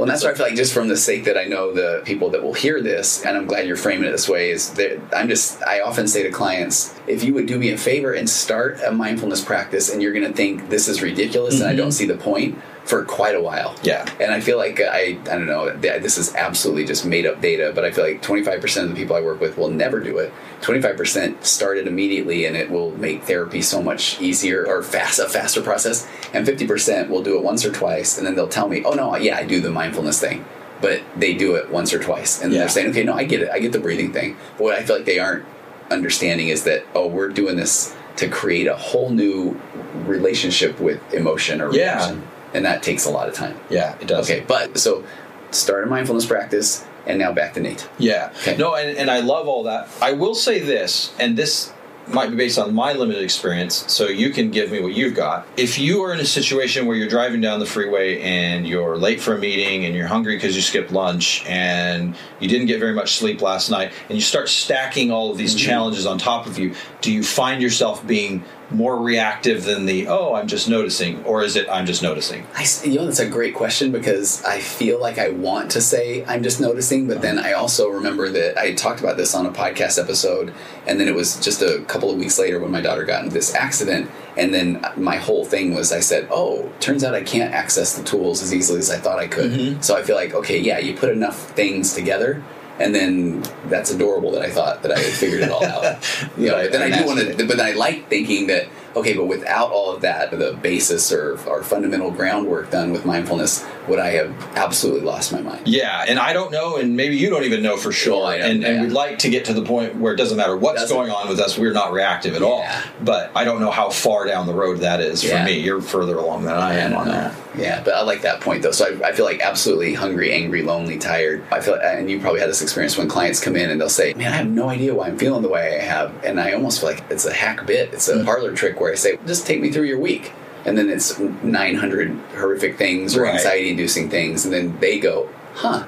Well, and that's why I feel like just from the sake that I know the people that will hear this, and I'm glad you're framing it this way, is that I'm just, I often say to clients, if you would do me a favor and start a mindfulness practice and you're going to think this is ridiculous and I mm-hmm. don't see the point for quite a while. Yeah. And I feel like uh, I, I don't know, this is absolutely just made up data, but I feel like 25% of the people I work with will never do it. 25% start it immediately and it will make therapy so much easier or fast, a faster process. And 50% will do it once or twice and then they'll tell me, oh no, yeah, I do the mindfulness thing. But they do it once or twice. And Yeah. they're saying, okay, no, I get it. I get the breathing thing. But what I feel like they aren't understanding is that, oh, we're doing this to create a whole new relationship with emotion or Yeah. reaction. And that takes a lot of time. Yeah, it does. Okay, but so start a mindfulness practice, and now back to Nate. Yeah. Okay. No, and, and I love all that. I will say this, and this might be based on my limited experience, so you can give me what you've got. If you are in a situation where you're driving down the freeway and you're late for a meeting and you're hungry because you skipped lunch and you didn't get very much sleep last night, and you start stacking all of these mm-hmm. challenges on top of you, do you find yourself being more reactive than the, oh, I'm just noticing, or is it, I'm just noticing? I, you know, that's a great question because I feel like I want to say I'm just noticing, but then I also remember that I talked about this on a podcast episode, and then it was just a couple of weeks later when my daughter got into this accident, and then my whole thing was I said, "Oh, turns out I can't access the tools as easily as I thought I could." Mm-hmm. So I feel like, okay, yeah, you put enough things together. And then that's adorable that I thought that I had figured it all out. [LAUGHS] You know, but then I do want to but then I like thinking that okay, but without all of that, the basis or, or fundamental groundwork done with mindfulness, would I have absolutely lost my mind? Yeah, and I don't know, and maybe you don't even know for sure. Oh, don't- and, and we'd like to get to the point where it doesn't matter what's Doesn't- going on with us, we're not reactive at all. But I don't know how far down the road that is Yeah. for me. You're further along than I am on that. Yeah, but I like that point though. So I, I feel like absolutely hungry, angry, lonely, tired. I feel, and you probably had this experience when clients come in and they'll say, "Man, I have no idea why I'm feeling the way I have," and I almost feel like it's a hack bit. It's a Mm-hmm. parlor trick where I say, "Just take me through your week," and then it's 900 horrific things or Right. anxiety-inducing things, and then they go, "Huh."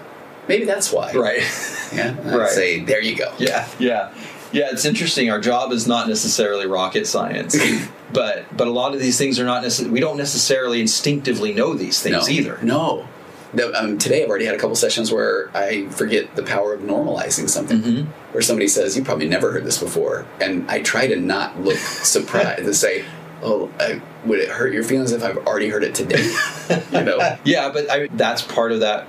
Maybe that's why. Right. Yeah. I'd Right. say, there you go. yeah. Yeah. Yeah, it's interesting. Our job is not necessarily rocket science. [LAUGHS] but but a lot of these things are not necessarily we don't necessarily instinctively know these things no. either. No. Um, today I've already had a couple sessions where I forget the power of normalizing something. Mm-hmm. Where somebody says, "You probably never heard this before," and I try to not look [LAUGHS] surprised and say, "Oh, I, would it hurt your feelings if I've already heard it today?" [LAUGHS] you know. Yeah, but I, that's part of that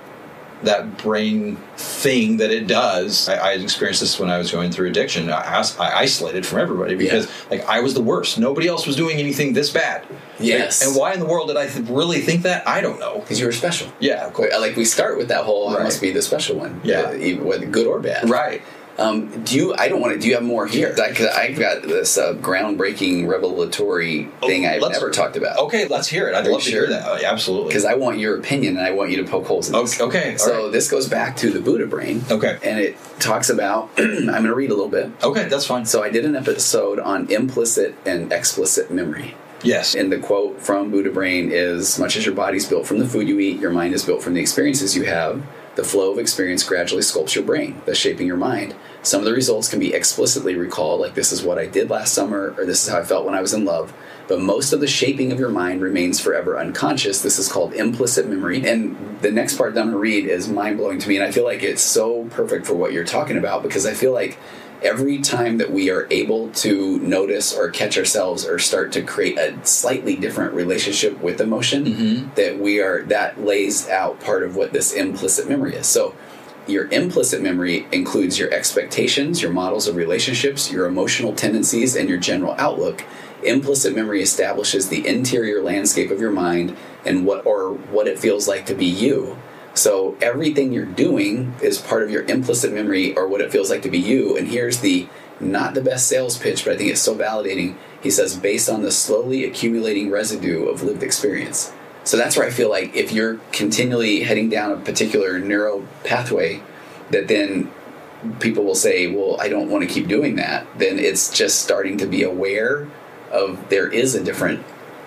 that brain thing that it does. I, I experienced this when I was going through addiction. I, I isolated from everybody because like I was the worst. Nobody else was doing anything this bad. Yes. And why in the world did I th- really think that? I don't know. Because you were special. Yeah, of course. Like we start with that whole, I must be the special one. Yeah. Whether good or bad. Right. Um, do you? I don't want to. Do you have more here? Because I've got this uh, groundbreaking, revelatory thing I've Oh, never talked about. Okay, let's hear it. I'd Are love to sure? hear that. Oh, yeah, absolutely. Because I want your opinion and I want you to poke holes in this. Okay, okay, So right. this goes back to the Buddha brain. Okay. And it talks about. [CLEARS THROAT] I'm going to read a little bit. okay, that's fine. So I did an episode on implicit and explicit memory. yes. And the quote from Buddha Brain is Much as your body's built from the food you eat, your mind is built from the experiences you have. The flow of experience gradually sculpts your brain, thus shaping your mind. Some of the results can be explicitly recalled, like this is what I did last summer, or this is how I felt when I was in love. But most of the shaping of your mind remains forever unconscious. This is called implicit memory. And the next part that I'm going to read is mind blowing to me. And I feel like it's so perfect for what you're talking about because I feel like every time that we are able to notice or catch ourselves or start to create a slightly different relationship with emotion mm-hmm. that we are that lays out part of what this implicit memory is. So your implicit memory includes your expectations your models of relationships your emotional tendencies and your general outlook. Implicit memory establishes the interior landscape of your mind and what or what it feels like to be you so everything you're doing is part of your implicit memory or what it feels like to be you. And here's the not the best sales pitch, but I think it's so validating. He says, based on the slowly accumulating residue of lived experience. So that's where I feel like if you're continually heading down a particular neuro pathway, that then people will say, well, I don't want to keep doing that. Then it's just starting to be aware of there is a different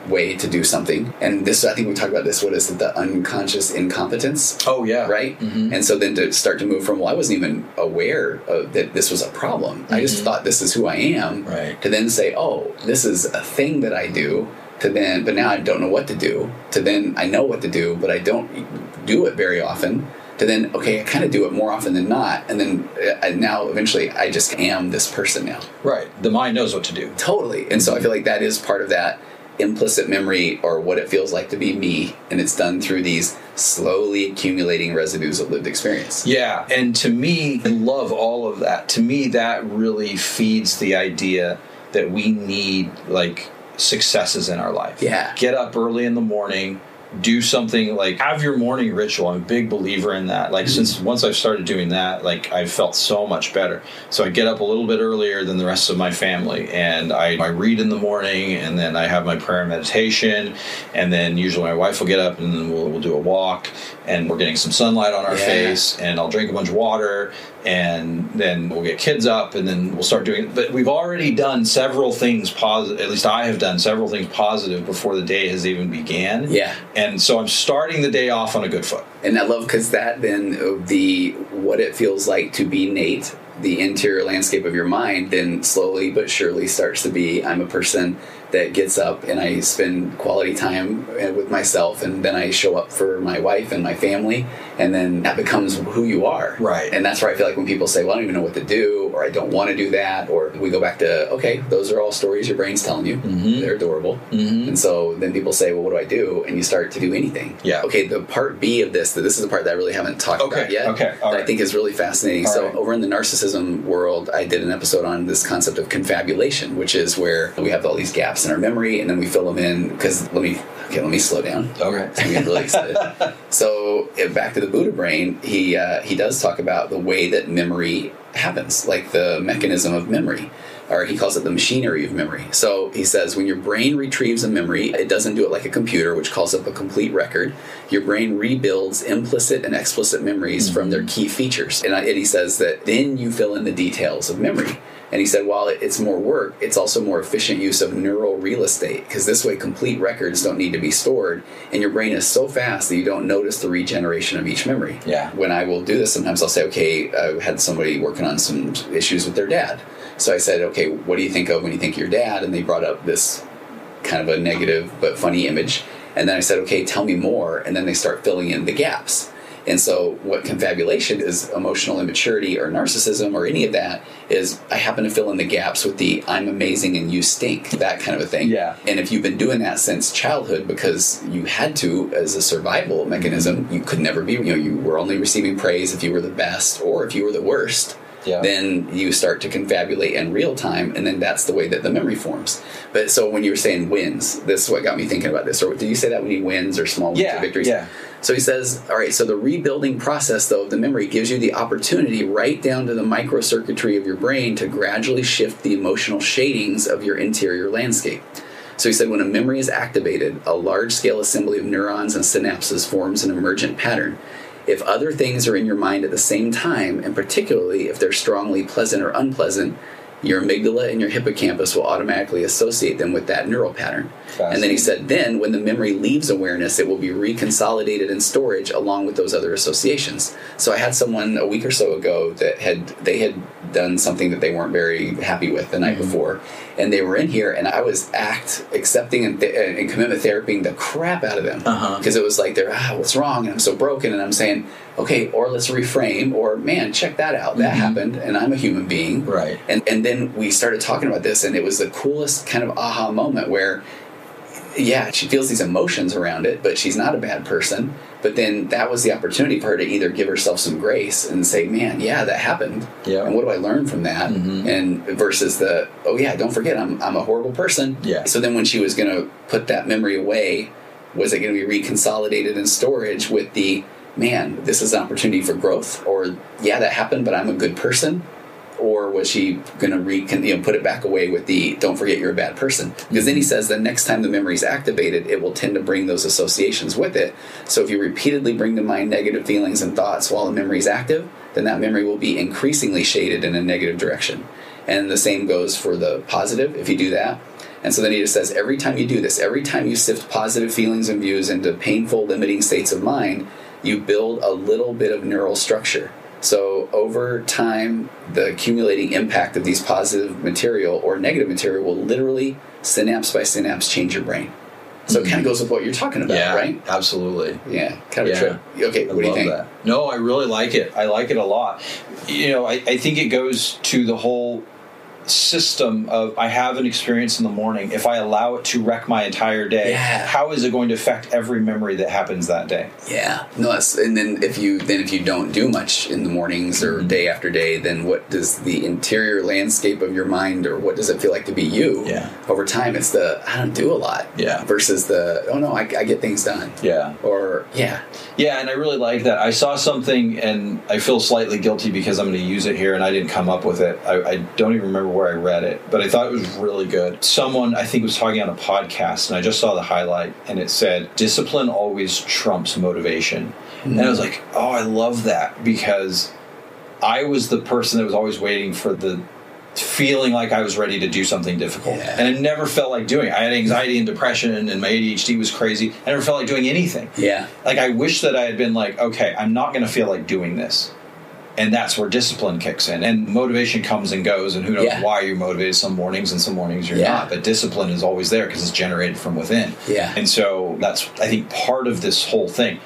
way to do something. And this, I think we talked about this. What is it? The unconscious incompetence. oh yeah. Right. And so then to start to move from, well, I wasn't even aware of that this was a problem. I just thought this is who I am. Right. To then say, oh, this is a thing that I do. To then, but now I don't know what to do. To then, I know what to do, but I don't do it very often. To then, okay, I kind of do it more often than not, and then uh, now eventually I just am this person now. Right. The mind knows what to do. Totally. And so I feel like that is part of that implicit memory or what it feels like to be me. And it's done through these slowly accumulating residues of lived experience. Yeah, and to me, I love all of that. To me, that really feeds the idea that we need like successes in our life. Yeah. Get up early in the morning, do something like have your morning ritual. I'm a big believer in that. Like since mm-hmm. once I've started doing that, like I've felt so much better. So I get up a little bit earlier than the rest of my family and I, I read in the morning and then I have my prayer and meditation and then usually my wife will get up and then we'll, we'll do a walk and we're getting some sunlight on our Yeah. face and I'll drink a bunch of water and then we'll get kids up and then we'll start doing it. but we've already done several things positive at least I have done several things positive before the day has even began Yeah. and so I'm starting the day off on a good foot And I love because that then uh, the what it feels like to be Nate, the interior landscape of your mind, then slowly but surely starts to be I'm a person that gets up and I spend quality time uh, with myself, and then I show up for my wife and my family, and then that becomes who you are. Right. And that's where I feel like when people say, "Well, I don't even know what to do," or "I don't want to do that," or we go back to, "Okay, those are all stories your brain's telling you. Mm-hmm. They're adorable." And so then people say, "Well, what do I do?" And you start to do anything. Yeah. Okay. The part B of this, this is the part that I really haven't talked Okay, about yet. okay, all that I think is really fascinating. All so right. over in the narcissism world, I did an episode on this concept of confabulation, which is where we have all these gaps in our memory, and then we fill them in. Because let me, okay, let me slow down. okay [LAUGHS] I'm getting really excited. [LAUGHS] so back to the Buddha brain, he uh, he does talk about the way that memory happens, like the mechanism of memory, or he calls it the machinery of memory. So he says when your brain retrieves a memory, it doesn't do it like a computer, which calls up a complete record. Your brain rebuilds implicit and explicit memories from their key features, and, I, and he says that then you fill in the details of memory. And he said, while it's more work, it's also more efficient use of neural real estate because this way complete records don't need to be stored, and your brain is so fast that you don't notice the regeneration of each memory. Yeah. When I will do this, sometimes I'll say, okay, I had somebody working on some issues with their dad. So I said, okay, what do you think of when you think of your dad? And they brought up this kind of a negative but funny image. And then I said, okay, tell me more. And then they start filling in the gaps. And so, what confabulation is emotional immaturity or narcissism or any of that is I happen to fill in the gaps with the I'm amazing and you stink, that kind of a thing. Yeah. And if you've been doing that since childhood because you had to as a survival mechanism, you could never be, you know, you were only receiving praise if you were the best or if you were the worst Yeah. then you start to confabulate in real time, and then that's the way that the memory forms. But so when you were saying wins, this is what got me thinking about this. Or did you say that when he wins or small wins Yeah, or victories? yeah. So he says, all right, so the rebuilding process, though, of the memory gives you the opportunity right down to the microcircuitry of your brain to gradually shift the emotional shadings of your interior landscape. So he said, when a memory is activated, a large scale assembly of neurons and synapses forms an emergent pattern. If other things are in your mind at the same time, and particularly if they're strongly pleasant or unpleasant, your amygdala and your hippocampus will automatically associate them with that neural pattern. And then he said, then when the memory leaves awareness, it will be reconsolidated in storage along with those other associations. So I had someone a week or so ago that had they had done something that they weren't very happy with the night mm-hmm. before, and they were in here, and I was act accepting and, th- uh, and commitment therapying the crap out of them. Uh-huh. Because it was like they're ah, what's wrong, and I'm so broken, and I'm saying, okay, or let's reframe, or man, check that out, that mm-hmm. happened, and I'm a human being, Right. and and then we started talking about this, and it was the coolest kind of aha moment where, yeah, she feels these emotions around it, but she's not a bad person. But then that was the opportunity for her to either give herself some grace and say, "Man, yeah, that happened, Yeah. and what do I learn from that?" Mm-hmm. And versus the, "Oh yeah, don't forget, I'm I'm a horrible person." Yeah. So then when she was going to put that memory away, was it going to be reconsolidated in storage with the, "Man, this is an opportunity for growth," or "Yeah, that happened, but I'm a good person." Or was she going to re you know put it back away with the don't forget you're a bad person. Because then he says the next time the memory is activated it will tend to bring those associations with it. So if you repeatedly bring to mind negative feelings and thoughts while the memory is active then that memory will be increasingly shaded in a negative direction. And the same goes for the positive if you do that. And so then he just says every time you do this every time you sift positive feelings and views into painful limiting states of mind you build a little bit of neural structure so over time, the accumulating impact of these positive material or negative material will literally synapse by synapse change your brain. So it kind of mm-hmm. goes with what you're talking about, yeah, right? absolutely. Yeah, kind of Yeah. trip. Okay, I what do you think? that. No, I really like it. I like it a lot. You know, I, I think it goes to the whole system of I have an experience in the morning. If I allow it to wreck my entire day, Yeah. how is it going to affect every memory that happens that day? Yeah, no. That's, and then if you then if you don't do much in the mornings or Mm-hmm. day after day, then what does the interior landscape of your mind or what does it feel like to be you? Yeah. Over time, it's the I don't do a lot. Yeah. Versus the oh no, I, I get things done. Yeah. Or yeah, Yeah, and I really like that. I saw something and I feel slightly guilty because I'm going to use it here and I didn't come up with it. I, I don't even remember where I read it, but I thought it was really good. Someone, I think, was talking on a podcast and I just saw the highlight and it said, Discipline always trumps motivation. And I was like, oh, I love that because I was the person that was always waiting for the feeling like I was ready to do something difficult. Yeah. And I never felt like doing it. I had anxiety and depression and my ADHD was crazy. I never felt like doing anything yeah, like I wish that I had been like, okay, I'm not going to feel like doing this, and that's where discipline kicks in, and motivation comes and goes, and who knows Yeah. why you're motivated some mornings and some mornings you're Yeah. not, but discipline is always there because it's generated from within. Yeah. and so that's I think part of this whole thing.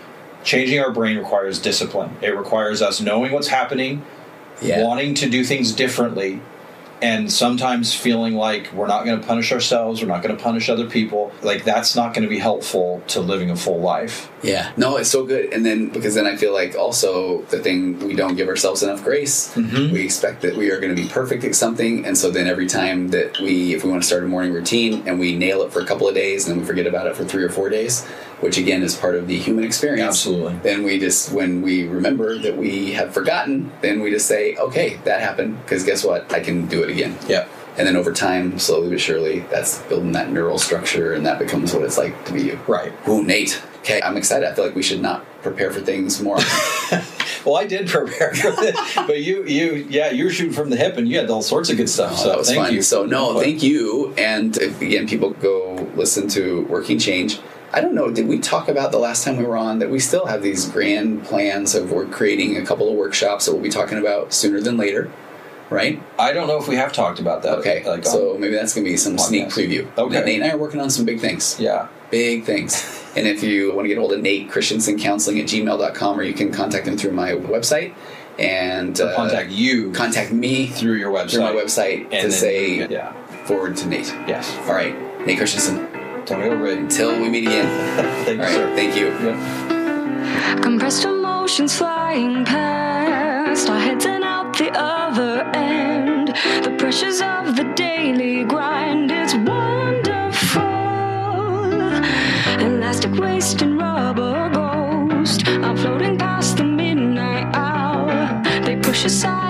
Changing our brain requires discipline. It requires us knowing what's happening, yeah. wanting to do things differently and sometimes feeling like we're not going to punish ourselves, we're not going to punish other people. Like that's not going to be helpful to living a full life. Yeah, no, it's so good. And then because then I feel like also the thing we don't give ourselves enough grace. Mm-hmm. We expect that we are going to be perfect at something, and so then every time that we, if we want to start a morning routine and we nail it for a couple of days, and then we forget about it for three or four days, which again is part of the human experience. Absolutely. Then we just when we remember that we have forgotten, then we just say, okay, that happened because guess what? I can do it again. Yeah. And then over time, slowly but surely, that's building that neural structure, and that becomes what it's like to be you. Right. Ooh, Nate. Okay, I'm excited. I feel like we should not prepare for things more. [LAUGHS] Well, I did prepare for this, [LAUGHS] but you, you, yeah, you were shooting from the hip, and you had all sorts of good stuff. Oh, so that was thank fun. you. So no, thank you. And if, again, people go listen to Working Change. I don't know. Did we talk about the last time we were on that we still have these grand plans of we're creating a couple of workshops that we'll be talking about sooner than later, right? I don't know if we have talked about that. Okay, Like, so maybe that's going to be some sneak preview. Okay. Nate and I are working on some big things. yeah, big things. [LAUGHS] And if you want to get hold of Nate Christensen Counseling at gmail.com or you can contact him through my website and contact uh, you contact me through your website. through my website and to then say yeah, forward to Nate. yes. All right, Nate Christensen. Tony Overbay. Till we meet again. [LAUGHS] thank All you, right, sir. Thank you. Yep. Compressed emotions flying past, our heads and out the other end. The pressures of the daily grind, it's wonderful. Elastic waste and rubber ghost are floating past the midnight hour. They push aside.